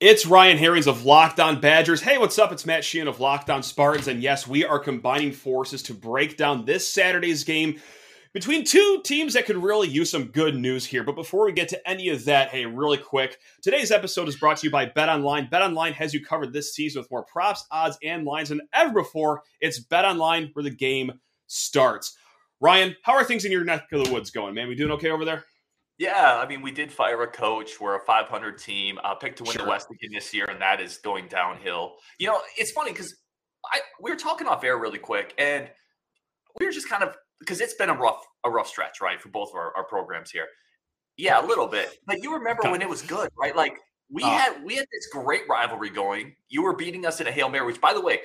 It's Ryan Herrings of Locked On Badgers. Hey, what's up? It's Matt Sheehan of Locked On Spartans. And yes, we are combining forces to break down this Saturday's game between two teams that could really use some good news here. But before we get to any of that, hey, really quick, today's episode is brought to you by Bet Online. Bet Online has you covered this season with more props, odds, and lines than ever before. It's Bet Online where the game starts. Ryan, how are things in your neck of the woods going, man? We doing okay over there? Yeah, I mean, we did fire a coach. We're a 500 team, uh, picked to win Sure. the West again this year, and that is going downhill. You know, it's funny because I we were talking off air really quick, and we were just kind of because it's been a rough a rough stretch, right, for both of our, our programs here. Yeah, a little bit, but you remember when it was good, right? Like we Uh. had we had this great rivalry going. You were beating us in a hail mary, which, by the way,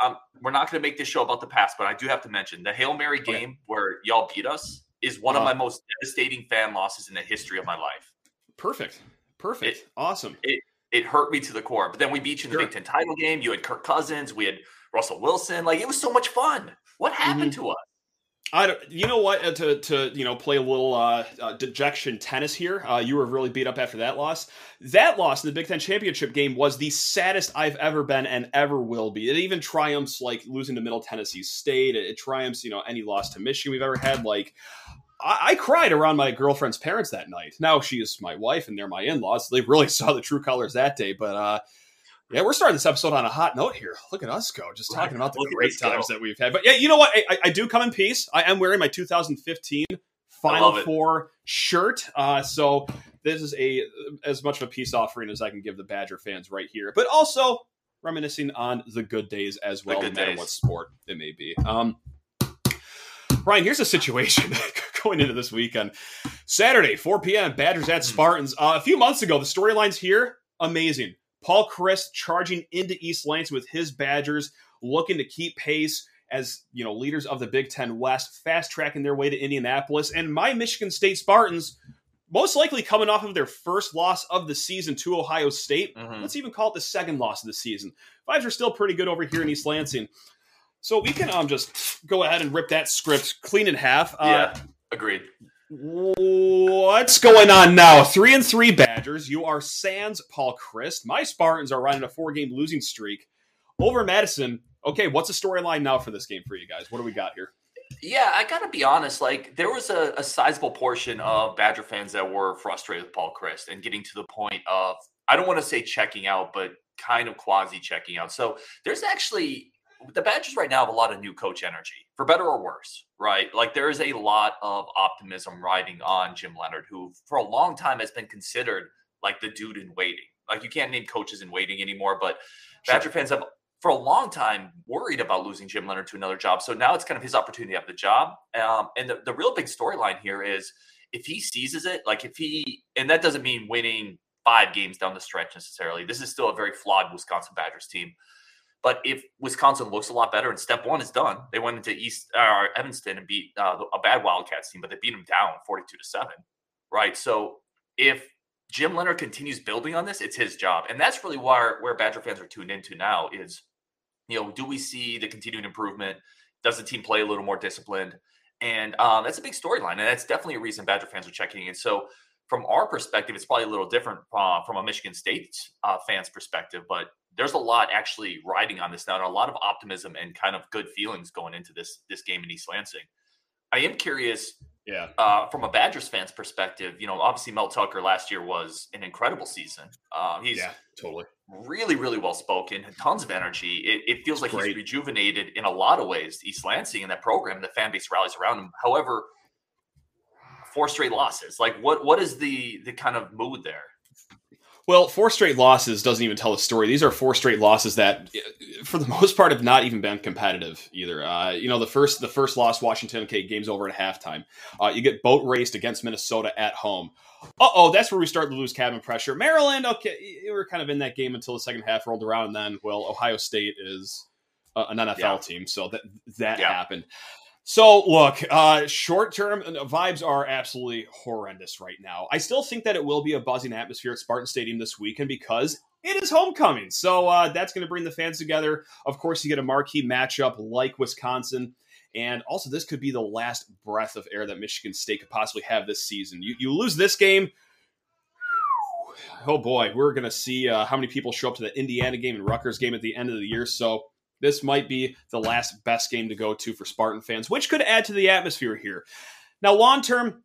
um, we're not going to make this show about the past, but I do have to mention the hail mary Okay. game where y'all beat us is one of Uh. my most devastating fan losses in the history of my life. Perfect. Perfect. awesome. It hurt me to the core. But then we beat you in the Sure. Big Ten title game. You had Kirk Cousins. We had Russell Wilson. Like it was so much fun. What happened Mm-hmm. to us? I don't, you know what? Uh, to to you know, play a little uh, uh, dejection tennis here. Uh, you were really beat up after that loss. That loss in the Big Ten championship game was the saddest I've ever been and ever will be. It even triumphs like losing to Middle Tennessee State. It, it triumphs you know any loss to Michigan we've ever had. Like I, I cried around my girlfriend's parents that night. Now she is my wife and they're my in laws. So they really saw the true colors that day. But uh, yeah, we're starting this episode on a hot note here. Look at us go, just talking about the Look great times that we've had. But yeah, you know what? I, I, do come in peace. I am wearing my 2015 Final. Four shirt. Uh, so this is a as much of a peace offering as I can give the Badger fans right here. But also reminiscing on the good days as well, no matter days. what sport it may be. Um, Ryan, here's a situation going into this weekend. Saturday, 4 p.m., Badgers at Hmm. Spartans. Uh, a few months ago, the storylines here, amazing. Paul Chryst charging into East Lansing with his Badgers, looking to keep pace as you know leaders of the Big Ten West, fast tracking their way to Indianapolis, and my Michigan State Spartans, most likely coming off of their first loss of the season to Ohio State. Mhm. Let's even call it the second loss of the season. Vibes are still pretty good over here in East Lansing. So we can um just go ahead and rip that script clean in half. Uh, yeah, agreed. What's going on now? Three and three Badgers. You are Sans Paul Chryst. My Spartans are running a four game losing streak over Madison. Okay, what's the storyline now for this game for you guys? What do we got here? Yeah, I got to be honest. Like, there was a, a sizable portion of Badger fans that were frustrated with Paul Chryst and getting to the point of, I don't want to say checking out, but kind of quasi checking out. So there's actually, the Badgers right now have a lot of new coach energy, for better or worse, right? Like, there is a lot of optimism riding on Jim Leonhard, who for a long time has been considered like the dude in waiting. Like, you can't name coaches in waiting anymore, but Badger fans have for a long time worried about losing Jim Leonhard to another job. So now it's kind of his opportunity to have the job. Um, and the, the real big storyline here is if he seizes it, like if he, and that doesn't mean winning five games down the stretch necessarily. This is still a very flawed Wisconsin Badgers team. But if Wisconsin looks a lot better and step one is done, they went into East or Evanston and beat uh, a bad Wildcats team, but they beat them down 42 to 7. Right. So if Jim Leonhard continues building on this, it's his job. And that's really where, where Badger fans are tuned into now is, you know, do we see the continued improvement? Does the team play a little more disciplined? And um, that's a big storyline. And that's definitely a reason Badger fans are checking in. So from our perspective, it's probably a little different uh, from a Michigan State uh, fans perspective, but there's a lot actually riding on this now and a lot of optimism and kind of good feelings going into this this game in East Lansing. I am curious Yeah. uh, from a Badgers fans perspective, you know, obviously Mel Tucker last year was an incredible season. Uh, he's Yeah, totally. really, really well spoken, tons of energy. It, it feels like Great. he's rejuvenated in a lot of ways. East Lansing and that program, and the fan base rallies around him. However, four straight losses. Like, what what is the the kind of mood there? Well, four straight losses doesn't even tell the story. These are four straight losses that, for the most part, have not even been competitive either. Uh, you know, the first the first loss, Washington, okay, game's over at halftime. Uh, you get boat raced against Minnesota at home. Uh oh, that's where we start to lose cabin pressure. Maryland, okay, we were kind of in that game until the second half rolled around, and then well, Ohio State is uh, an NFL Yeah. team, so that that Yeah. happened. So look, uh, short term vibes are absolutely horrendous right now. I still think that it will be a buzzing atmosphere at Spartan Stadium this weekend because it is homecoming. So uh, that's going to bring the fans together. Of course, you get a marquee matchup like Wisconsin. And also, this could be the last breath of air that Michigan State could possibly have this season. You, you lose this game, oh boy, we're going to see uh, how many people show up to the Indiana game and Rutgers game at the end of the year. So this might be the last best game to go to for Spartan fans, which could add to the atmosphere here. Now, long term,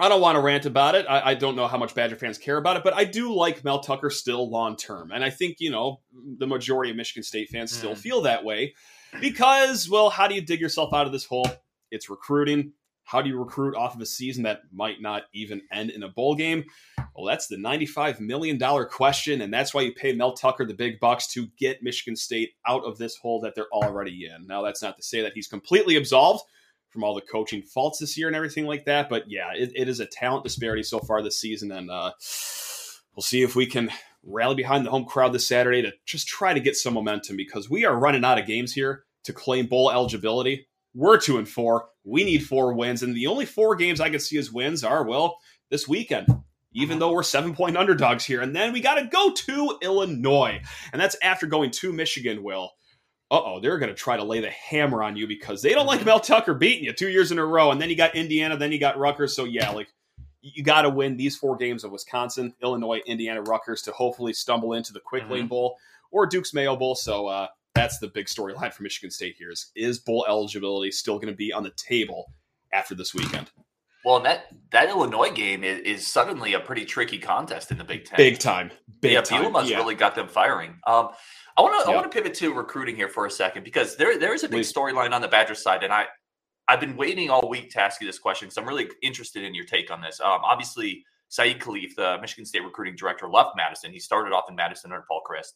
I don't want to rant about it. I, I, don't know how much Badger fans care about it, but I do like Mel Tucker still long term. And I think, you know, the majority of Michigan State fans mm. still feel that way because, well, how do you dig yourself out of this hole? It's recruiting. How do you recruit off of a season that might not even end in a bowl game? Well, that's the $95 million question. And that's why you pay Mel Tucker the big bucks to get Michigan State out of this hole that they're already in. Now, that's not to say that he's completely absolved from all the coaching faults this year and everything like that. But yeah, it, it is a talent disparity so far this season, and uh, we'll see if we can rally behind the home crowd this Saturday to just try to get some momentum because we are running out of games here to claim bowl eligibility. We're two and four. We need four wins, and the only four games I can see as wins are well this weekend. Even though we're seven point underdogs here, and then we got to go to Illinois, and that's after going to Michigan. Will oh, they're going to try to lay the hammer on you because they don't like mm-hmm. Mel Tucker beating you two years in a row. And then you got Indiana, then you got Rutgers. So, yeah, like you got to win these four games of Wisconsin, Illinois, Indiana, Rutgers to hopefully stumble into the Quick Lane mm-hmm. Bowl or Duke's Mayo Bowl. So, uh, that's the big storyline for Michigan State here is, is bowl eligibility still going to be on the table after this weekend? Well, that that Illinois game is, is, suddenly a pretty tricky contest in the Big Ten. Big time. Big yeah, time. Bielema's yeah. really got them firing. Um, I want to I want to pivot to recruiting here for a second because there there is a big storyline on the Badger side, and I I've been waiting all week to ask you this question because I'm really interested in your take on this. Um, obviously, Saeed Khalif, the Michigan State recruiting director, left Madison. He started off in Madison under Paul Chryst.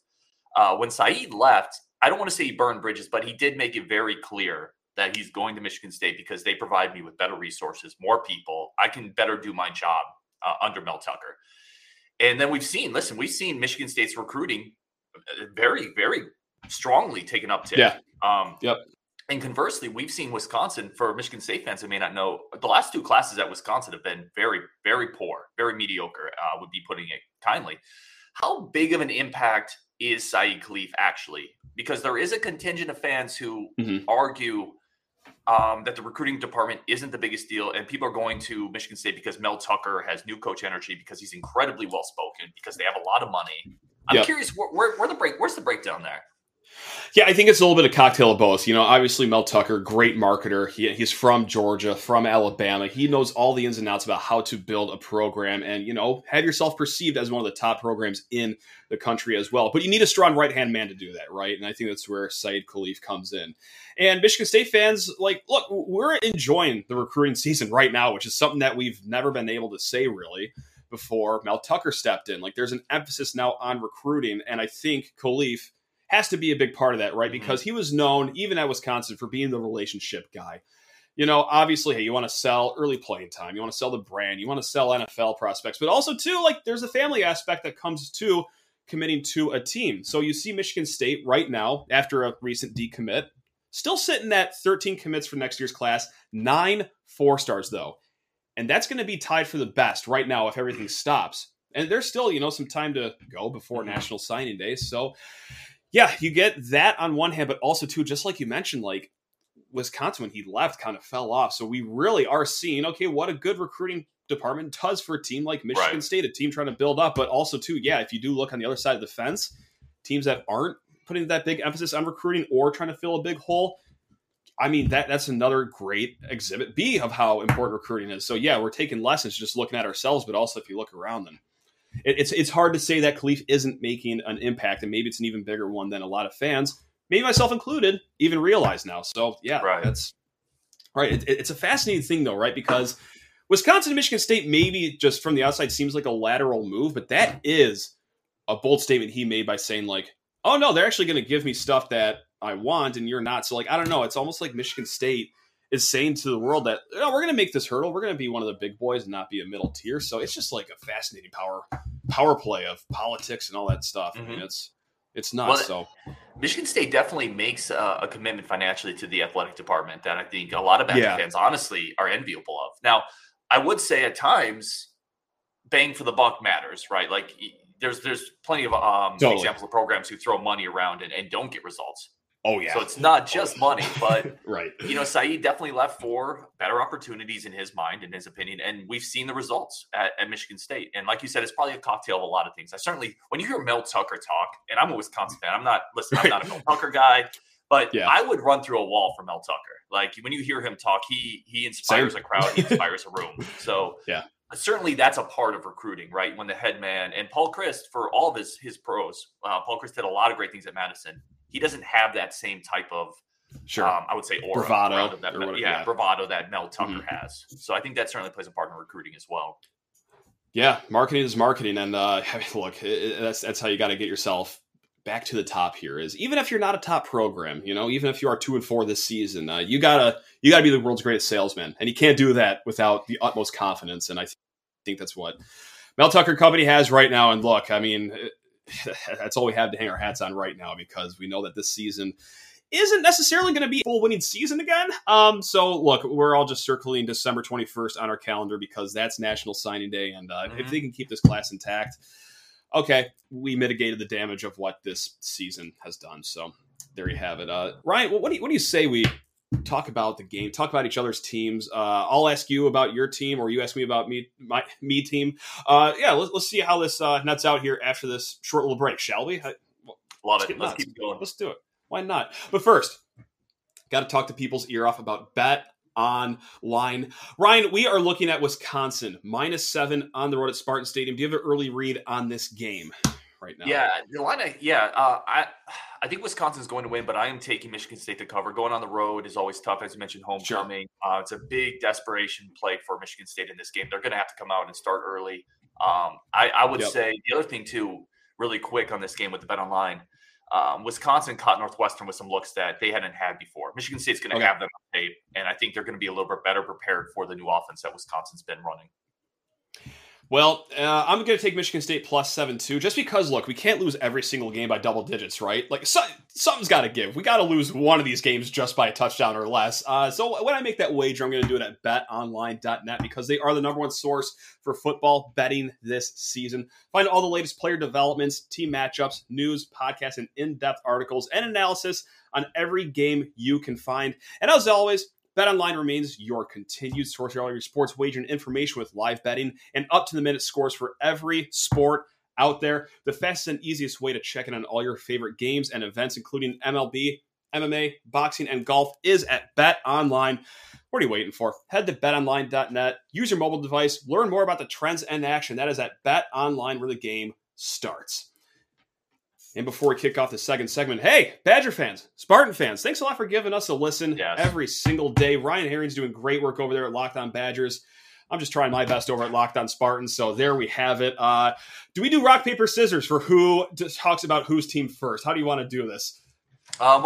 Uh, when Saeed left, I don't want to say he burned bridges, but he did make it very clear that he's going to Michigan State because they provide me with better resources, more people. I can better do my job uh, under Mel Tucker. And then we've seen, listen, we've seen Michigan State's recruiting very, very strongly taken up to. Yeah. Um, yep. And conversely, we've seen Wisconsin for Michigan State fans who may not know the last two classes at Wisconsin have been very, very poor, very mediocre, uh, would be putting it kindly. How big of an impact is Saeed Khalif actually? Because there is a contingent of fans who mm-hmm. argue um, that the recruiting department isn't the biggest deal, and people are going to Michigan State because Mel Tucker has new coach energy, because he's incredibly well spoken, because they have a lot of money, I'm yep. curious where, where, where the break where's the breakdown there? Yeah, I think it's a little bit of cocktail of both. You know, obviously Mel Tucker, great marketer. He, he's from Georgia, from Alabama. He knows all the ins and outs about how to build a program and, you know, have yourself perceived as one of the top programs in the country as well. But you need a strong right hand man to do that, right? And I think that's where Saeed Khalif comes in. And Michigan State fans, like, look, we're enjoying the recruiting season right now, which is something that we've never been able to say really before Mel Tucker stepped in. Like there's an emphasis now on recruiting, and I think Khalif has to be a big part of that, right? Mm-hmm. Because he was known even at Wisconsin for being the relationship guy. You know, obviously, hey, you want to sell early playing time, you want to sell the brand, you want to sell NFL prospects, but also too, like there's a family aspect that comes to committing to a team. So you see Michigan State right now after a recent decommit, still sitting at 13 commits for next year's class, nine four stars though and that's going to be tied for the best right now if everything stops. And there's still, you know, some time to go before mm-hmm. National Signing Day. So, yeah, you get that on one hand, but also too, just like you mentioned, like Wisconsin when he left kind of fell off. So we really are seeing, okay, what a good recruiting department does for a team like Michigan right. State, a team trying to build up, but also too, yeah, if you do look on the other side of the fence, teams that aren't putting that big emphasis on recruiting or trying to fill a big hole, I mean that that's another great exhibit B of how important recruiting is. So yeah, we're taking lessons just looking at ourselves, but also if you look around them, it, it's it's hard to say that Khalif isn't making an impact, and maybe it's an even bigger one than a lot of fans, maybe myself included, even realize now. So yeah, right. that's right. It, it's a fascinating thing though, right? Because Wisconsin and Michigan State maybe just from the outside seems like a lateral move, but that is a bold statement he made by saying like, "Oh no, they're actually going to give me stuff that I want and you're not. So like I don't know. It's almost like Michigan State is saying to the world that we're going to make this hurdle. We're going to be one of the big boys and not be a middle tier. So it's just like a fascinating power power play of politics and all that stuff. Mm-hmm. I mean, mm-hmm. it's it's nuts. Well, so Michigan State definitely makes a, a, commitment financially to the athletic department that I think a lot of Badger yeah. fans honestly are enviable of. Now, I would say at times, bang for the buck matters, right? Like there's there's plenty of um, totally. examples of programs who throw money around and, and don't get results Oh yeah. So it's not just money, but right. You know, Saeed definitely left for better opportunities in his mind, in his opinion, and we've seen the results at, at, Michigan State. And like you said, it's probably a cocktail of a lot of things. I certainly, when you hear Mel Tucker talk, and I'm a Wisconsin fan, I'm not listen, I'm not a Mel Tucker guy, but yeah. I would run through a wall for Mel Tucker. Like when you hear him talk, he he inspires Same. a crowd, he inspires a room. So yeah, certainly that's a part of recruiting, right? When the head man and Paul Chryst, for all of his his pros, uh, Paul Chryst did a lot of great things at Madison he doesn't have that same type of sure um, I would say aura, bravado that, whatever, yeah, yeah, bravado that Mel Tucker mm-hmm. has. So I think that certainly plays a part in recruiting as well. Yeah, marketing is marketing, and uh, look, it, that's that's how you got to get yourself back to the top. Here is even if you're not a top program, you know, even if you are two and four this season, uh, you gotta you gotta be the world's greatest salesman, and you can't do that without the utmost confidence. And I th- think that's what Mel Tucker Company has right now. And look, I mean, that's all we have to hang our hats on right now because we know that this season isn't necessarily going to be a full winning season again. Um, so look, we're all just circling December 21st on our calendar because that's National Signing Day, and uh, mm-hmm. if they can keep this class intact, okay, we mitigated the damage of what this season has done. So there you have it. Uh, Ryan, what do you, what do you say we talk about the game, talk about each other's teams. Uh, I'll ask you about your team, or you ask me about me, my me team. Uh, yeah, let's, let's see how this uh, nuts out here after this short little break, shall we? Love let's it. Let's keep going. Let's do it. Why not? But first, got to talk to people's ear off about bet online. Ryan, we are looking at Wisconsin minus seven on the road at Spartan Stadium. Do you have an early read on this game? Right now. Yeah, the yeah, uh, I I think Wisconsin's going to win, but I am taking Michigan State to cover. Going on the road is always tough, as you mentioned. Homecoming. Sure. Uh, it's a big desperation play for Michigan State in this game. They're going to have to come out and start early. Um, I, I would yep. say the other thing too, really quick on this game with the bet online. Um, Wisconsin caught Northwestern with some looks that they hadn't had before. Michigan State's going to okay. have them on tape, and I think they're going to be a little bit better prepared for the new offense that Wisconsin's been running. Well, uh, I'm going to take Michigan State plus seven two, just because. Look, we can't lose every single game by double digits, right? Like so, something's got to give. We got to lose one of these games just by a touchdown or less. Uh, so when I make that wager, I'm going to do it at BetOnline.net because they are the number one source for football betting this season. Find all the latest player developments, team matchups, news, podcasts, and in-depth articles and analysis on every game you can find. And as always BetOnline remains your continued source for all your sports wagering information with live betting and up to the minute scores for every sport out there. The fastest and easiest way to check in on all your favorite games and events, including MLB, MMA, boxing, and golf, is at BetOnline. What are you waiting for? Head to betonline.net, use your mobile device, learn more about the trends and action. That is at BetOnline, where the game starts. And before we kick off the second segment, hey, Badger fans, Spartan fans, thanks a lot for giving us a listen yes. every single day. Ryan Herring's doing great work over there at Locked On Badgers. I'm just trying my best over at Locked On Spartans. So there we have it. Uh, do we do rock, paper, scissors for who talks about whose team first? How do you want to do this? Um,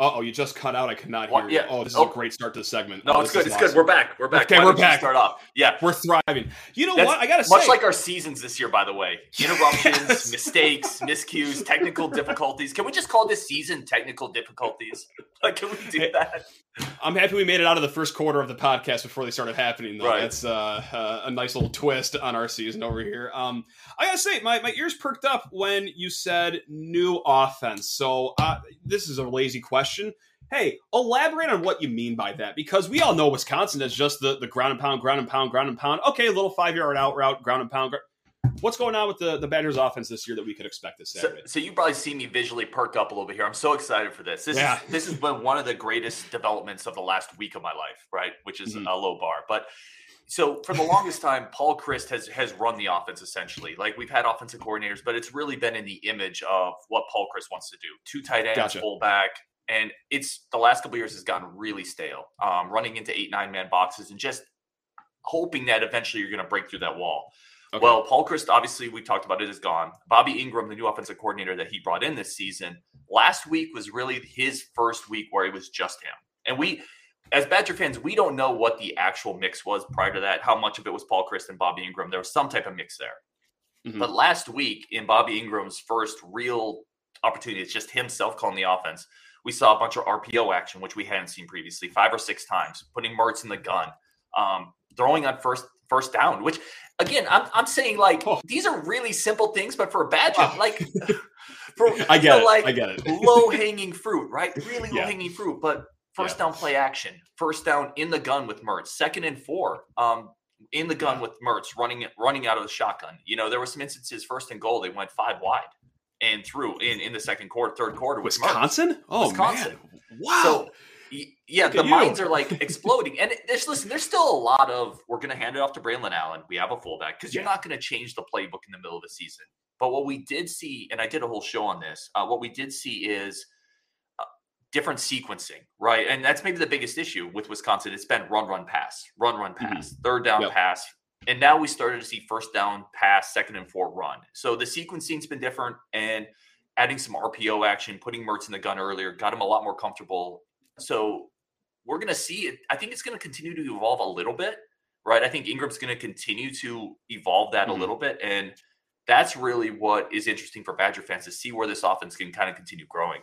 oh, you just cut out. I cannot hear what? you. Yeah. Oh, this is oh. a great start to the segment. No, oh, it's good. It's awesome. good. We're back. We're back. Okay, Why we're back. Start off. Yeah, we're thriving. You know That's what? I gotta much say, much like our seasons this year, by the way. Interruptions, mistakes, miscues, technical difficulties. Can we just call this season technical difficulties? Like, can we do that? I'm happy we made it out of the first quarter of the podcast before they started happening. Though right. that's uh, uh, a nice little twist on our season over here. Um, I gotta say, my, my ears perked up when you said new offense. So uh, this is a lazy question hey, elaborate on what you mean by that because we all know Wisconsin is just the, the ground and pound, ground and pound, ground and pound. Okay, a little five yard out route, ground and pound. What's going on with the, the Badgers offense this year that we could expect this Saturday? So, so you probably see me visually perk up a little bit here. I'm so excited for this. This yeah. is this has been one of the greatest developments of the last week of my life, right? Which is mm-hmm. a low bar. But so for the longest time, Paul Chryst has has run the offense essentially. Like we've had offensive coordinators, but it's really been in the image of what Paul Chryst wants to do: two tight ends, gotcha. fullback, and it's the last couple years has gotten really stale. Um, running into eight nine man boxes and just hoping that eventually you're going to break through that wall. Okay. Well, Paul Chryst, obviously, we talked about it, is gone. Bobby Engram, the new offensive coordinator that he brought in this season, last week was really his first week where it was just him. And we, as Badger fans, we don't know what the actual mix was prior to that, how much of it was Paul Chryst and Bobby Engram. There was some type of mix there. Mm-hmm. But last week, in Bobby Engram's first real opportunity, it's just himself calling the offense we saw a bunch of RPO action, which we hadn't seen previously, five or six times, putting Mertz in the gun, um, throwing on first first down, which again, I'm, I'm saying like oh. these are really simple things, but for a Badger, oh. like for I get it. like I get it. low hanging fruit, right? Really yeah. low hanging fruit, but first yeah. down play action, first down in the gun with Mertz, second and four, um, in the gun yeah. with Mertz running running out of the shotgun. You know, there were some instances first and goal they went five wide and through in in the second quarter, third quarter with Wisconsin. Mertz. Oh Wisconsin. man! Wow. So yeah, Look the minds are like exploding. And there's listen, there's still a lot of we're going to hand it off to Braelon Allen. We have a fullback because you're not going to change the playbook in the middle of the season. But what we did see, and I did a whole show on this, uh, what we did see is uh, different sequencing, right? And that's maybe the biggest issue with Wisconsin. It's been run, run, pass, run, run, mm-hmm. pass, mm-hmm. third down, yep. pass. And now we started to see first down, pass, second and four, run. So the sequencing's been different. And adding some RPO action, putting Mertz in the gun earlier, got him a lot more comfortable. So we're going to see it. I think it's going to continue to evolve a little bit, right? I think Engram's going to continue to evolve that mm-hmm. a little bit. And that's really what is interesting for Badger fans to see where this offense can kind of continue growing.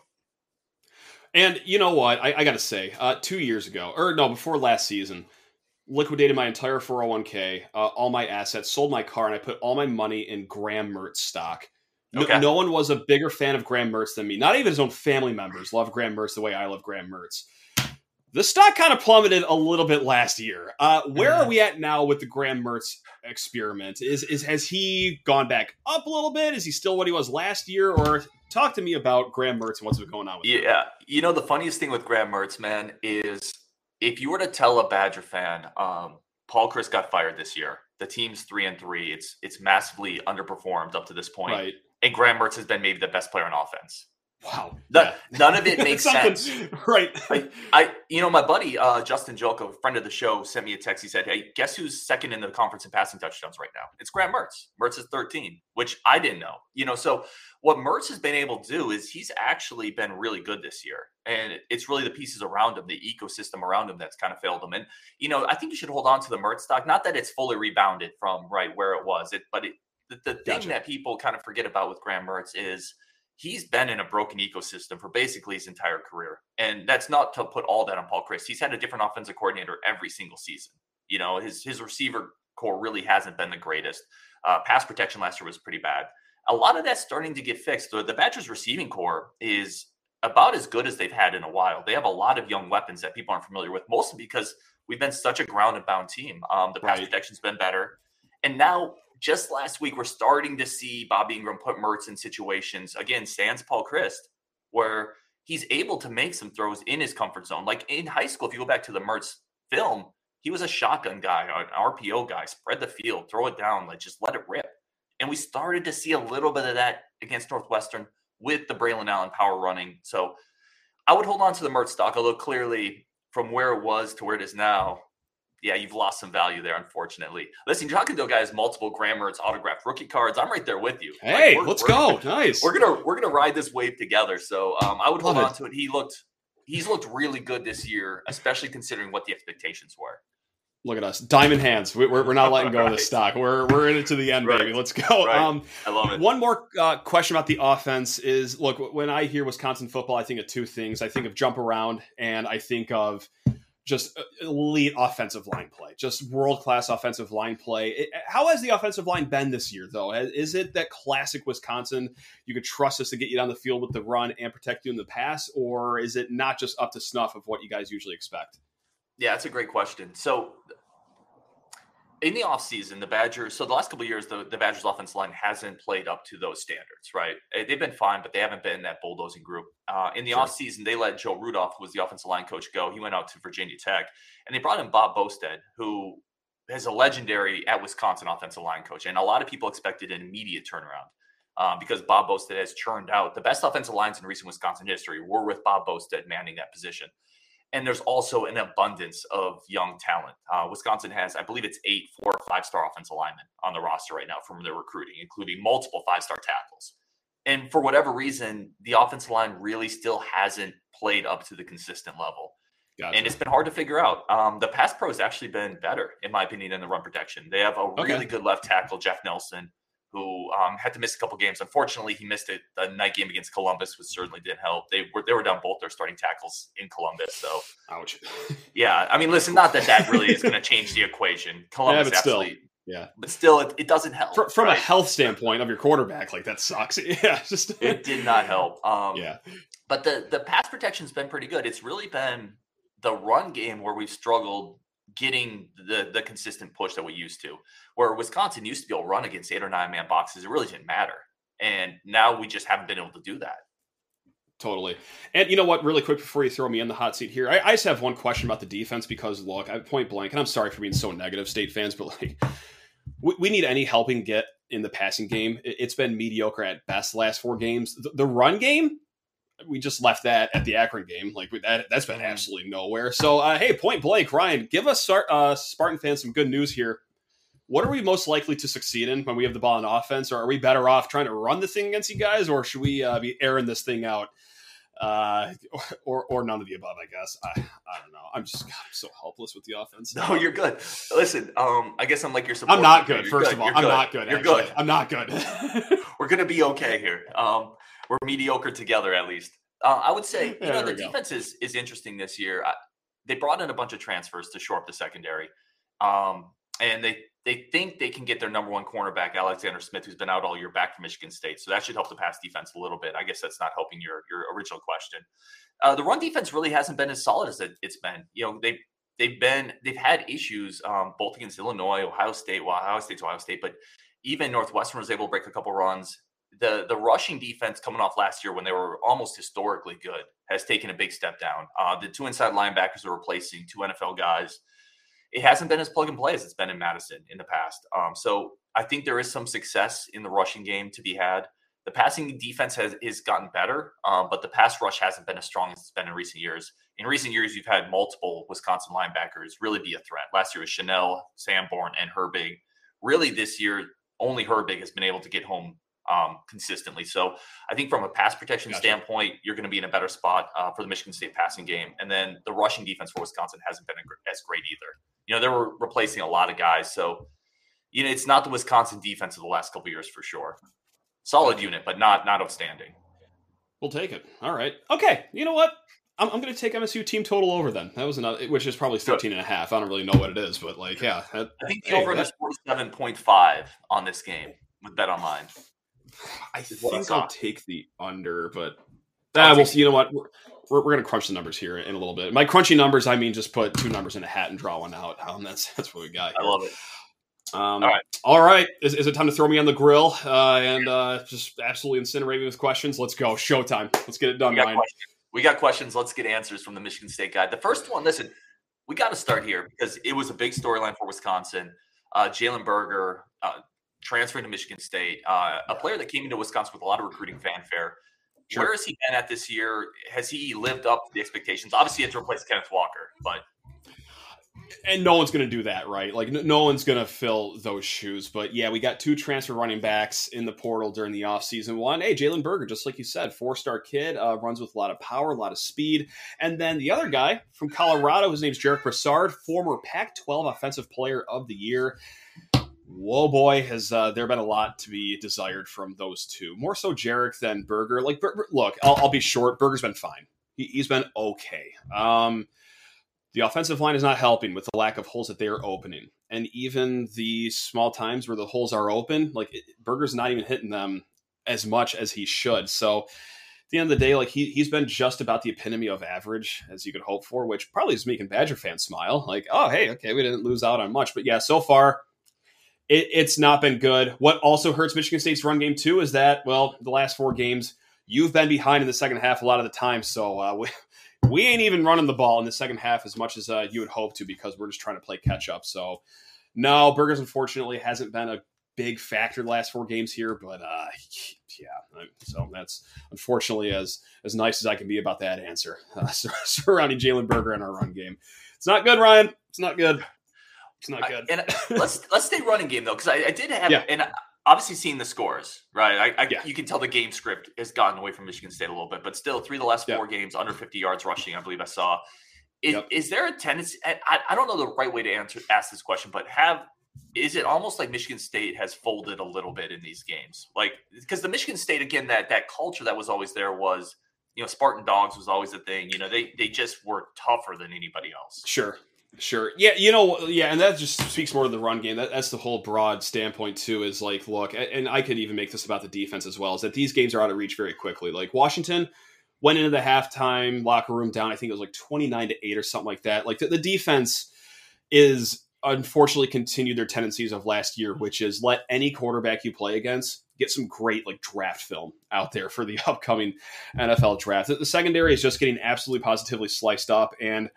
And you know what? I, I got to say, uh, two years ago, or no, before last season, liquidated my entire 401k, uh, all my assets, sold my car, and I put all my money in Graham Mertz stock. No, okay. no, one was a bigger fan of Graham Mertz than me. Not even his own family members love Graham Mertz the way I love Graham Mertz. The stock kind of plummeted a little bit last year. Uh, where are mm-hmm. we at now with the Graham Mertz experiment? Is is has he gone back up a little bit? Is he still what he was last year? Or talk to me about Graham Mertz and what's been going on with yeah, him. Yeah, you know the funniest thing with Graham Mertz, man, is if you were to tell a Badger fan, um, Paul Chryst got fired this year. The team's three and three. It's it's massively underperformed up to this point. Right and Graham Mertz has been maybe the best player on offense. Wow. The, yeah. None of it makes sense. Right. I, I, you know, my buddy uh, Justin Jolko, friend of the show, sent me a text. He said, Hey, guess who's second in the conference in passing touchdowns right now? It's Graham Mertz. Mertz is 13, which I didn't know. You know, so what Mertz has been able to do is he's actually been really good this year. And it's really the pieces around him, the ecosystem around him that's kind of failed him. And, you know, I think you should hold on to the Mertz stock. Not that it's fully rebounded from right where it was, it, but it, the, the thing gotcha. that people kind of forget about with Graham Mertz is he's been in a broken ecosystem for basically his entire career. And that's not to put all that on Paul Chryst. He's had a different offensive coordinator every single season. You know, his his receiver core really hasn't been the greatest. Uh, pass protection last year was pretty bad. A lot of that's starting to get fixed. The, the Badgers receiving core is about as good as they've had in a while. They have a lot of young weapons that people aren't familiar with, mostly because we've been such a ground and bound team. Um, the pass right. protection's been better. And now just last week, we're starting to see Bobby Engram put Mertz in situations, again, sans Paul Chryst, where he's able to make some throws in his comfort zone. Like in high school, if you go back to the Mertz film, he was a shotgun guy, an RPO guy, spread the field, throw it down, like just let it rip. And we started to see a little bit of that against Northwestern with the Braelon Allen power running. So I would hold on to the Mertz stock, although clearly from where it was to where it is now, yeah, you've lost some value there, unfortunately. Listen, John Candil guy has multiple Graham Mertz autographed rookie cards. I'm right there with you. Hey, like, let's go. nice. We're gonna we're gonna ride this wave together. So um, I would hold Love on it. to it. He looked he's looked really good this year, especially considering what the expectations were. Look at us, diamond hands. We're, we're not letting go right. of the stock. We're we're in it to the end, right. baby. Let's go. Right. Um, I love it. One more uh, question about the offense is: Look, when I hear Wisconsin football, I think of two things. I think of jump around, and I think of just uh, elite offensive line play, just world class offensive line play. how has the offensive line been this year, though? Is it that classic Wisconsin? You could trust us to get you down the field with the run and protect you in the pass, or is it not just up to snuff of what you guys usually expect? Yeah, that's a great question. So in the offseason, the Badgers, so the last couple years, the, the Badgers offense line hasn't played up to those standards, right? Eh, they've been fine, but they haven't been that bulldozing group. Uh, in the sure. offseason, they let Joe Rudolph, who was the offensive line coach, go. He went out to Virginia Tech, and they brought in Bob Bostad, who is a legendary at Wisconsin offensive line coach. And a lot of people expected an immediate turnaround. Uh, because Bob Bostad has churned out the best offensive lines in recent Wisconsin history were with Bob Bostad manning that position and there's also an abundance of young talent. Uh, Wisconsin has, I believe, it's eight four or five star offensive linemen on the roster right now from their recruiting, including multiple five star tackles. And for whatever reason, the offensive line really still hasn't played up to the consistent level. Gotcha. And it's been hard to figure out. Um, the pass pro has actually been better, in my opinion, in the run protection. They have a okay. really good left tackle, Jeff Nelson, who um, had to miss a couple games. Unfortunately, he missed it. The night game against Columbus, which certainly didn't help. They were they were down both their starting tackles in Columbus. So, ouch. yeah, I mean, listen, not that that really is going to change the equation. Columbus yeah, absolutely. Still. Yeah, but still, it, it doesn't help. from, from right? a health standpoint of your quarterback, like that sucks. Yeah, just it did not help. Um, yeah, but the the pass protection's been pretty good. It's really been the run game where we've struggled getting the the consistent push that we used to. Where Wisconsin used to be able to run against eight or nine man boxes, it really didn't matter. And now we just haven't been able to do that. Totally. And you know what? Really quick before you throw me in the hot seat here, I, I just have one question about the defense because look, I point blank, and I'm sorry for being so negative, state fans, but like we, we need any helping get in the passing game. It, has been mediocre at best last four games. The run game, we just left that at the Akron game. Like that, that's been mm-hmm. absolutely nowhere. So, uh, hey, point blank, Ryan, give us uh, Spartan fans some good news here. What are we most likely to succeed in when we have the ball on offense? Or are we better off trying to run the thing against you guys, or should we uh, be airing this thing out? Uh, or or none of the above, I guess. I, I don't know. I'm just God, I'm so helpless with the offense. No, you're good. Listen, um, I guess I'm like your support. I'm not good. First good. of all, you're I'm good. not good. You're actually. good. I'm not good. We're gonna be okay here. Um, we're mediocre together at least. Uh, I would say you know the defense is is interesting this year. I, they brought in a bunch of transfers to shore up the secondary, um, and they they think they can get their number one cornerback Alexander Smith, who's been out all year, back from Michigan State. So that should help the pass defense a little bit. I guess that's not helping your your original question. Uh, the run defense really hasn't been as solid as it, has been. You know they they've been they've had issues um, both against Illinois, Ohio State. Well, Ohio State's Ohio State, but even Northwestern was able to break a couple runs the the rushing defense coming off last year when they were almost historically good has taken a big step down. Uh, the two inside linebackers are replacing two NFL guys. It hasn't been as plug and play as it's been in Madison in the past. Um, so I think there is some success in the rushing game to be had. The passing defense has, has gotten better, um, but the pass rush hasn't been as strong as it's been in recent years. In recent years, you've had multiple Wisconsin linebackers really be a threat. Last year was Chenal, Sanborn, and Herbig. Really, this year, only Herbig has been able to get home um, consistently. So I think from a pass protection gotcha. standpoint, you're going to be in a better spot uh, for the Michigan State passing game. And then the rushing defense for Wisconsin hasn't been as great either. You know, they were replacing a lot of guys. So, you know, it's not the Wisconsin defense of the last couple years for sure. Solid unit, but not not outstanding. We'll take it. All right. Okay. You know what? I'm, I'm going to take MSU team total over then. That was another, which is probably 13 and a half. I don't really know what it is, but like, yeah. That, I think the hey, over is 47.5 on this game with Bet Online. I think I'll take the under, but ah, we'll see. You know what? We're, we're, we're, gonna crunch the numbers here in a little bit. My crunchy numbers, I mean, just put two numbers in a hat and draw one out. Um, that's that's what we got. Here. I love it. Um, all right, all right. Is, is it time to throw me on the grill uh, and uh, just absolutely incinerate me with questions? Let's go. Showtime. Let's get it done. We got, we got questions. Let's get answers from the Michigan State guy. The first one. Listen, we got to start here because it was a big storyline for Wisconsin. Uh, Jalen Berger, uh, transferring to Michigan State, uh, a player that came into Wisconsin with a lot of recruiting fanfare. Sure. Where has he been at this year? Has he lived up to the expectations? Obviously, he had to replace Kenneth Walker, but and no one's going to do that, right? Like no one's going to fill those shoes. But yeah, we got two transfer running backs in the portal during the offseason. One, hey, Jalen Berger, just like you said, four star kid, uh, runs with a lot of power, a lot of speed. And then the other guy from Colorado, his name's Jarek Broussard, former Pac 12 Offensive Player of the Year whoa boy has uh, there been a lot to be desired from those two. More so jarek than berger. Like look I'll, I'll, be short. Berger's been fine. He, has been okay. Um, the offensive line is not helping with the lack of holes that they are opening. And even the small times where the holes are open like it, berger's not even hitting them as much as he should. So at the end of the day, like he he's been just about the epitome of average as you could hope for, which probably is making Badger fans smile. Like, oh hey, okay, we didn't lose out on much, but yeah, so far it, it's not been good. What also hurts Michigan State's run game too is that well, the last four games you've been behind in the second half a lot of the time, so uh, we, we ain't even running the ball in the second half as much as uh, you would hope to because we're just trying to play catch up. So no, Berger's unfortunately hasn't been a big factor the last four games here, but uh, yeah, so that's unfortunately as as nice as I can be about that answer uh, surrounding Jalen Berger and our run game. It's not good, Ryan. It's not good. It's not good. I, and let's let's stay running game though, because I, I, did have yeah. and obviously seeing the scores, right? I, I yeah. you can tell the game script has gotten away from Michigan State a little bit, but still three of the last four games under 50 yards rushing. I believe I saw. Is, yep. is there a tendency? I, I don't know the right way to answer ask this question, but have is it almost like Michigan State has folded a little bit in these games? Like because the Michigan State again that that culture that was always there was you know Spartan dogs was always a thing. You know they they just were tougher than anybody else. Sure. Sure. Yeah, you know, yeah, and that just speaks more to the run game. That, that's the whole broad standpoint too. Is like, look, and I could even make this about the defense as well. Is that these games are out of reach very quickly. Like Washington went into the halftime locker room down. I think it was like twenty nine to eight or something like that. Like the, the defense is unfortunately continued their tendencies of last year, which is let any quarterback you play against get some great like draft film out there for the upcoming NFL draft. The secondary is just getting absolutely positively sliced up and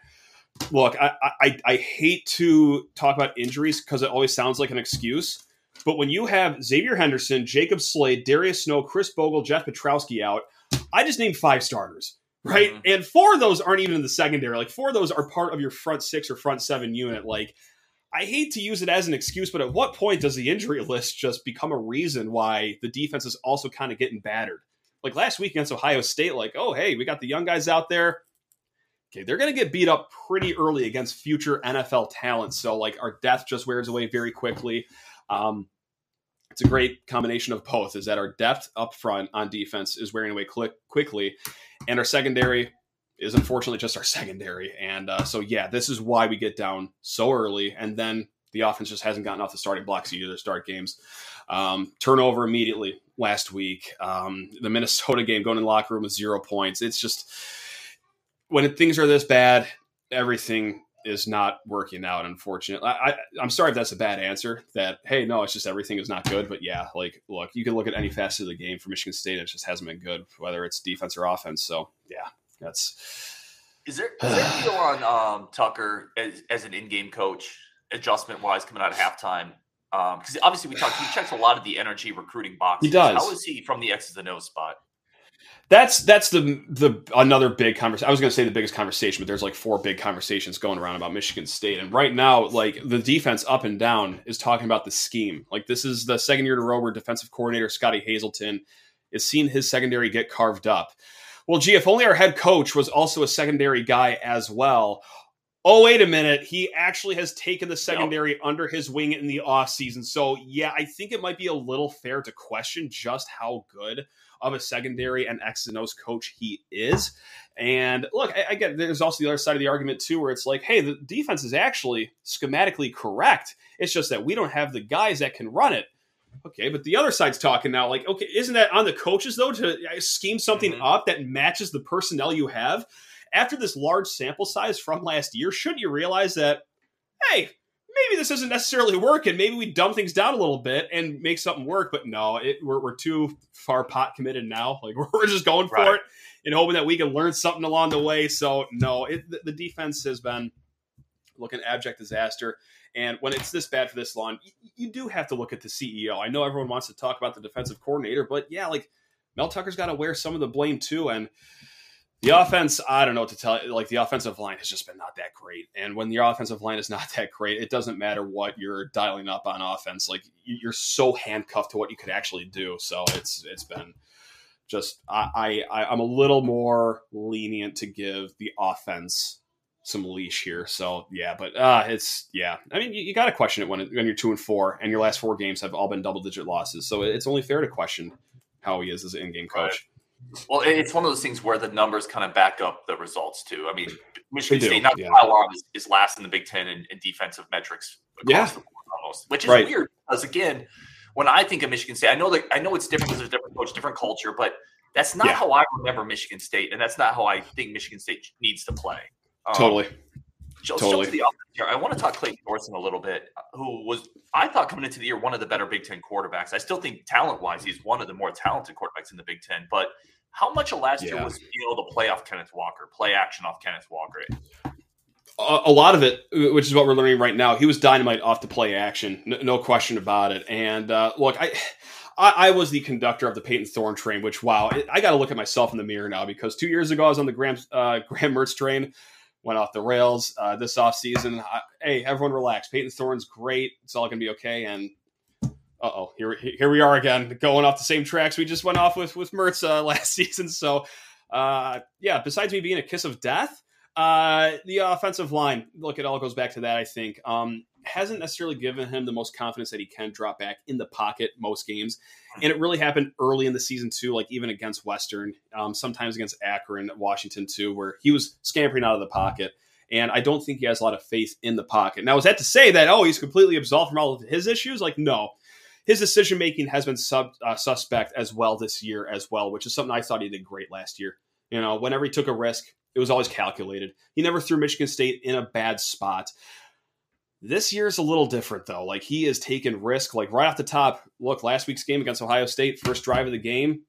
look, I, I, I hate to talk about injuries because it always sounds like an excuse. But when you have Xavier Henderson, Jacob Slade, Darius Snow, Khris Bogle, Jeff Pietrowski out, I just named five starters, right? Mm-hmm. And four of those aren't even in the secondary. Like four of those are part of your front six or front seven unit. Like I hate to use it as an excuse, but at what point does the injury list just become a reason why the defense is also kind of getting battered? Like last week against Ohio State, like, oh, hey, we got the young guys out there okay, they're going to get beat up pretty early against future NFL talent. So, like, our depth just wears away very quickly. Um, it's a great combination of both. Is that our depth up front on defense is wearing away quick, quickly, and our secondary is unfortunately just our secondary. And uh, so, yeah, this is why we get down so early, and then the offense just hasn't gotten off the starting blocks either start games. Um, turnover immediately last week. Um, the Minnesota game going in the locker room with zero points. It's just when things are this bad, everything is not working out. Unfortunately, I, am sorry if that's a bad answer. That hey, no, it's just everything is not good. But yeah, like look, you can look at any facet of the game for Michigan State. It just hasn't been good, whether it's defense or offense. So yeah, that's. Is there is there a deal on um, Tucker as, as an in-game coach, adjustment wise, coming out of halftime? Because um, obviously we talked, he checks a lot of the energy recruiting boxes. He does. How is he from the X's and O's spot? That's that's the the another big conversation. I was going to say the biggest conversation, but there's like four big conversations going around about Michigan State, and right now, like the defense up and down is talking about the scheme. Like this is the second year in a row where defensive coordinator Scottie Hazelton is seeing his secondary get carved up. Well, gee, if only our head coach was also a secondary guy as well. Oh, wait a minute. He actually has taken the secondary yep. under his wing in the offseason. So, yeah, I think it might be a little fair to question just how good of a secondary and X and O's coach he is. And look, I, I get there's also the other side of the argument too, where it's like, hey, the defense is actually schematically correct. It's just that we don't have the guys that can run it. Okay, but the other side's talking now, like, okay, isn't that on the coaches though to uh, scheme something mm-hmm. up that matches the personnel you have? After this large sample size from last year, shouldn't you realize that, hey, maybe this isn't necessarily working. Maybe we dumb things down a little bit and make something work. But no, it, we're, we're too far pot committed now. Like we're just going for right. it and hoping that we can learn something along the way. So no, it, the, the, defense has been looking abject disaster. And when it's this bad for this long, you, you do have to look at the CEO. I know everyone wants to talk about the defensive coordinator, but yeah, like Mel Tucker's got to wear some of the blame too. And the offense, I don't know what to tell you. Like the offensive line has just been not that great. And when your offensive line is not that great, it doesn't matter what you're dialing up on offense. Like you're so handcuffed to what you could actually do. So it's it's been just I, I I'm a little more lenient to give the offense some leash here. So yeah, but uh it's yeah. I mean you, you got to question it when it, when you're two and four and your last four games have all been double digit losses. So it's only fair to question how he is as an in game coach. Well, it's one of those things where the numbers kind of back up the results too. I mean, Michigan State, not yeah. on, is, is, last in the Big Ten in, in defensive metrics yeah. almost, which is right. weird because again, when I think of Michigan State, I know that I know it's different because there's a different coach, different culture, but that's not yeah. how I remember Michigan State, and that's not how I think Michigan State needs to play. Um, totally. Totally. the offense here. I want to talk Payton Thorne a little bit, who was I thought coming into the year one of the better Big Ten quarterbacks. I still think talent wise, he's one of the more talented quarterbacks in the Big Ten, but how much of last yeah. year was being able to play off Kenneth Walker, play action off Kenneth Walker? A, a lot of it, which is what we're learning right now, he was dynamite off the play action, no, no question about it. And uh, look, I, I, I. was the conductor of the Payton Thorne train, which wow, I got to look at myself in the mirror now because two years ago I was on the Graham uh, Graham Mertz train, went off the rails. Uh, this offseason, hey, everyone relax. Payton Thorne's great. It's all going to be okay. And uh oh, here here we are again, going off the same tracks we just went off with with Mertz uh, last season. So, uh, yeah, besides me being a kiss of death, uh, the offensive line, look, it all goes back to that. I think um, hasn't necessarily given him the most confidence that he can drop back in the pocket most games. And it really happened early in the season too, like even against Western, um, sometimes against Akron, Washington too, where he was scampering out of the pocket. And I don't think he has a lot of faith in the pocket. Now, is that to say that oh he's completely absolved from all of his issues? Like no, his decision making has been sub uh, suspect as well this year as well, which is something I thought he did great last year. You know, whenever he took a risk, it was always calculated. He never threw Michigan State in a bad spot. This year is a little different though. Like he has taken risk. Like right off the top, look, last week's game against Ohio State, first drive of the game.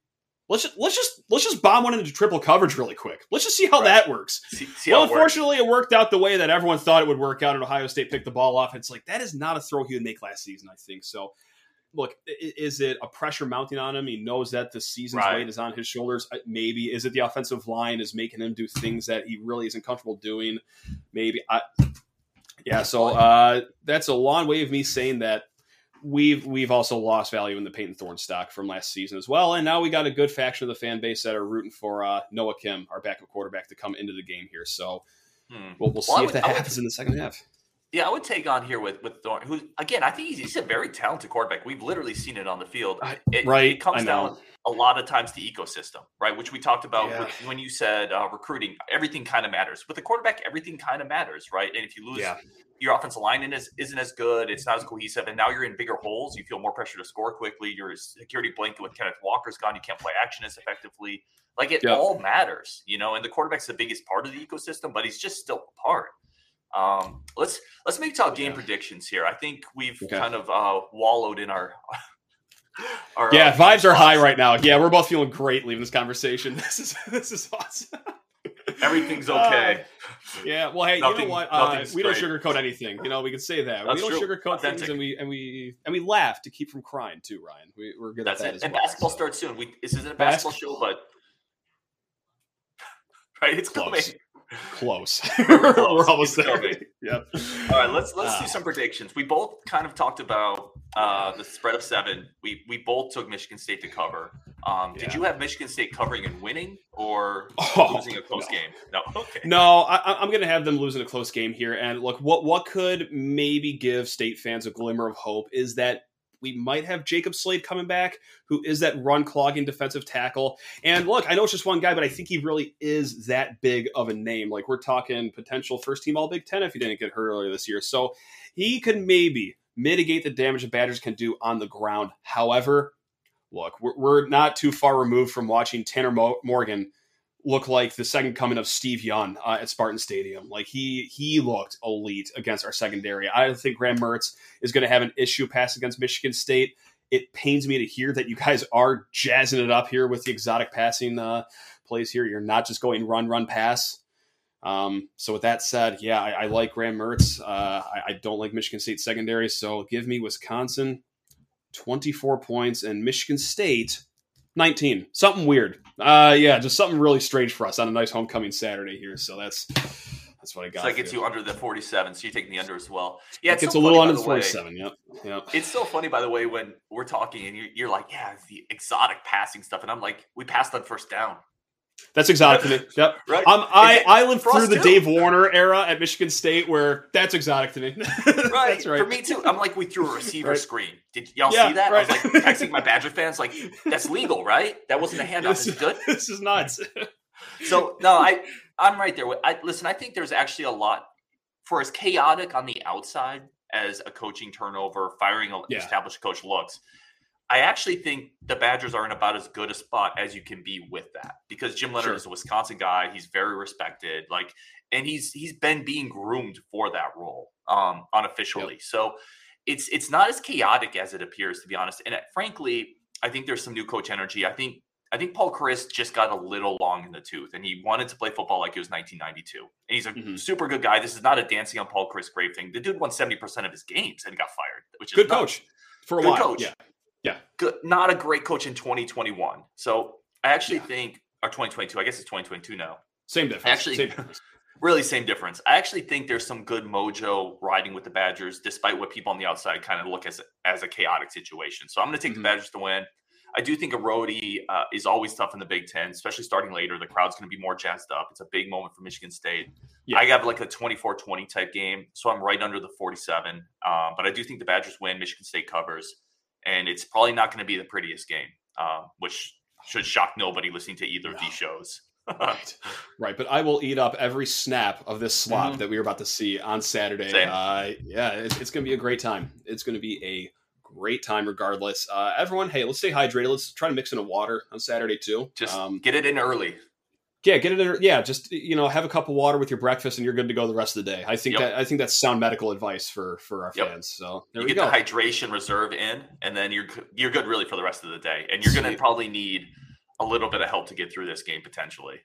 Let's just let's just let's just bomb one into triple coverage really quick. Let's just see how right. that works. See, see well, unfortunately, it worked out the way that everyone thought it would work out, and Ohio State picked the ball off. It's like that is not a throw he would make last season. I think so. Look, is it a pressure mounting on him? He knows that the season's right. weight is on his shoulders. Maybe is it the offensive line is making him do things that he really isn't comfortable doing? Maybe I yeah, so uh, that's a long way of me saying that we've we've also lost value in the Payton Thorne stock from last season as well, and now we got a good faction of the fan base that are rooting for uh, Noah Kim, our backup quarterback, to come into the game here. So hmm. we'll, we'll see well, if that happens in the second half. Yeah, I would take on here with with Thorne, who again I think he's, he's a very talented quarterback. We've literally seen it on the field. It, right, it comes down a lot of times the ecosystem, right? Which we talked about yeah. when you said uh, recruiting. Everything kind of matters with the quarterback. Everything kind of matters, right? And if you lose yeah your offensive line is, isn't as good. It's not as cohesive. And now you're in bigger holes. You feel more pressure to score quickly. Your security blanket with Kenneth Walker's gone. You can't play action as effectively. Like it yep. all matters, you know. And the quarterback's the biggest part of the ecosystem, but he's just still a part. Um, let's let's make talk game yeah. predictions here. I think we've okay. kind of uh, wallowed in our. our yeah, uh, vibes are high right now. Yeah, we're both feeling great leaving this conversation. This is this is awesome. Everything's okay. Uh, yeah. Well, hey, nothing, you know what? Uh, we don't sugarcoat anything. You know, we can say that. That's we don't true. sugarcoat Authentic. things, and we and we and we laugh to keep from crying too. Ryan, we, are good That's at that. It. and well, basketball so. starts soon. We this isn't a basketball show, but right, it's Close. coming. Close. We're, We're almost there. yep. All right, let's let's uh, do ah. some predictions. We both kind of talked about uh, the spread of seven. We we both took Michigan State to cover. Um, yeah. Did you have Michigan State covering and winning, or oh, losing a close no. game? No. Okay. No, I, am going to have them losing a close game here. And look, what what could maybe give State fans a glimmer of hope is that we might have Jacob Slade coming back, who is that run clogging defensive tackle. And look, I know it's just one guy, but I think he really is that big of a name. Like we're talking potential first team All Big Ten if he didn't get hurt earlier this year. So he could maybe mitigate the damage the Badgers can do on the ground. However, look, we're, not too far removed from watching Tanner Mo- Morgan look like the second coming of Steve Young uh, at Spartan Stadium. Like he he looked elite against our secondary. I think Graham Mertz is going to have an issue pass against Michigan State. It pains me to hear that you guys are jazzing it up here with the exotic passing uh, plays here. You're not just going run, run, pass. Um, so with that said, yeah, I, I like Graham Mertz. Uh, I, I, don't like Michigan State secondary, so give me Wisconsin 24 points and Michigan State 19. Something weird. Uh, yeah, just something really strange for us on a nice homecoming Saturday here. So that's that's what I got. So that gets you under the 47. So you're taking the under as well. Yeah, it's, it's so a little under the 47. Way. Yep. Yep. It's so funny, by the way, when we're talking and you're, you're like, yeah, the exotic passing stuff. And I'm like, we passed on first down. That's exotic to me. Yep. Right. Um, I, I lived through the too. Dave Warner era at Michigan State where that's exotic to me. right. right. For me too. I'm like, we threw a receiver right. screen. Did y'all yeah, see that? Right. I was like texting my Badger fans, like, that's legal, right? That wasn't a handoff. This, is good. This is nuts. so no, I I'm right there. I listen, I think there's actually a lot for as chaotic on the outside as a coaching turnover, firing an yeah. established coach looks. I actually think the Badgers are in about as good a spot as you can be with that because Jim Leonhard sure. is a Wisconsin guy. He's very respected, like, and he's he's been being groomed for that role um, unofficially. Yep. So it's it's not as chaotic as it appears, to be honest. And uh, frankly, I think there's some new coach energy. I think I think Paul Chryst just got a little long in the tooth, and he wanted to play football like it was 1992. And he's a mm-hmm. super good guy. This is not a dancing on Paul Chryst grave thing. The dude won 70 percent of his games and got fired, which is good nuts. coach for a good while. Coach. Yeah. Yeah. Good, not a great coach in 2021. So I actually yeah. think, or 2022, I guess it's 2022 now. Same difference. Actually, same difference. really same difference. I actually think there's some good mojo riding with the Badgers, despite what people on the outside kind of look as as a chaotic situation. So I'm going to take mm-hmm. the Badgers to win. I do think a roadie uh, is always tough in the Big Ten, especially starting later. The crowd's going to be more jazzed up. It's a big moment for Michigan State. Yeah. I have like a 24 20 type game, so I'm right under the 47. Um, but I do think the Badgers win, Michigan State covers, and it's probably not going to be the prettiest game, um, which should shock nobody listening to either no. of these shows. right, right. But I will eat up every snap of this slop mm-hmm. that we are about to see on Saturday. Uh, yeah, it's, it's going to be a great time. It's going to be a great time regardless. Uh, everyone, hey, let's stay hydrated. Let's try to mix in a water on Saturday too. Just um, get it in early. Yeah, get it. Yeah, just you know, have a cup of water with your breakfast, and you're good to go the rest of the day. I think yep. that I think that's sound medical advice for for our yep. fans. So there you we get go. the hydration reserve in, and then you're you're good really for the rest of the day. And you're going to probably need a little bit of help to get through this game potentially.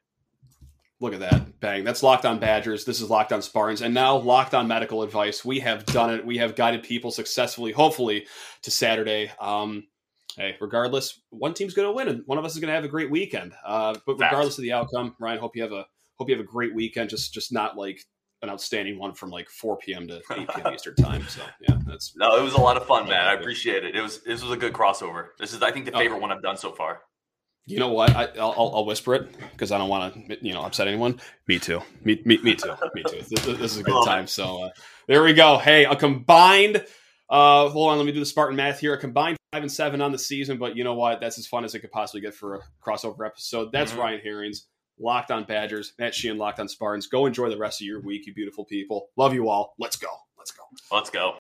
Look at that. Bang. That's Locked On Badgers. This is Locked On Spartans. And now Locked On Medical Advice. We have done it. We have guided people successfully, hopefully, to Saturday. Um, hey, regardless, one team's going to win, and one of us is going to have a great weekend. Uh, but regardless of the outcome, Ryan, hope you have a hope you have a great weekend. Just just not like an outstanding one from like 4 p.m. to 8 p.m. Eastern time. So yeah, that's no, it was a lot of fun, man. I appreciate it. It was this was a good crossover. This is I think the favorite one I've done so far. You know what? I, will I'll whisper it because I don't want to, you know, upset anyone. Me too. Me, me, me too. Me too. This, this is a good time. So uh, there we go. Hey, a combined. Uh, hold on, let me do the Spartan math here. A combined five and seven on the season, but you know what? That's as fun as it could possibly get for a crossover episode. That's mm-hmm. Ryan Herrings, Locked on Badgers, Matt Sheehan, Locked on Spartans. Go enjoy the rest of your week, you beautiful people. Love you all. Let's go. Let's go. Let's go.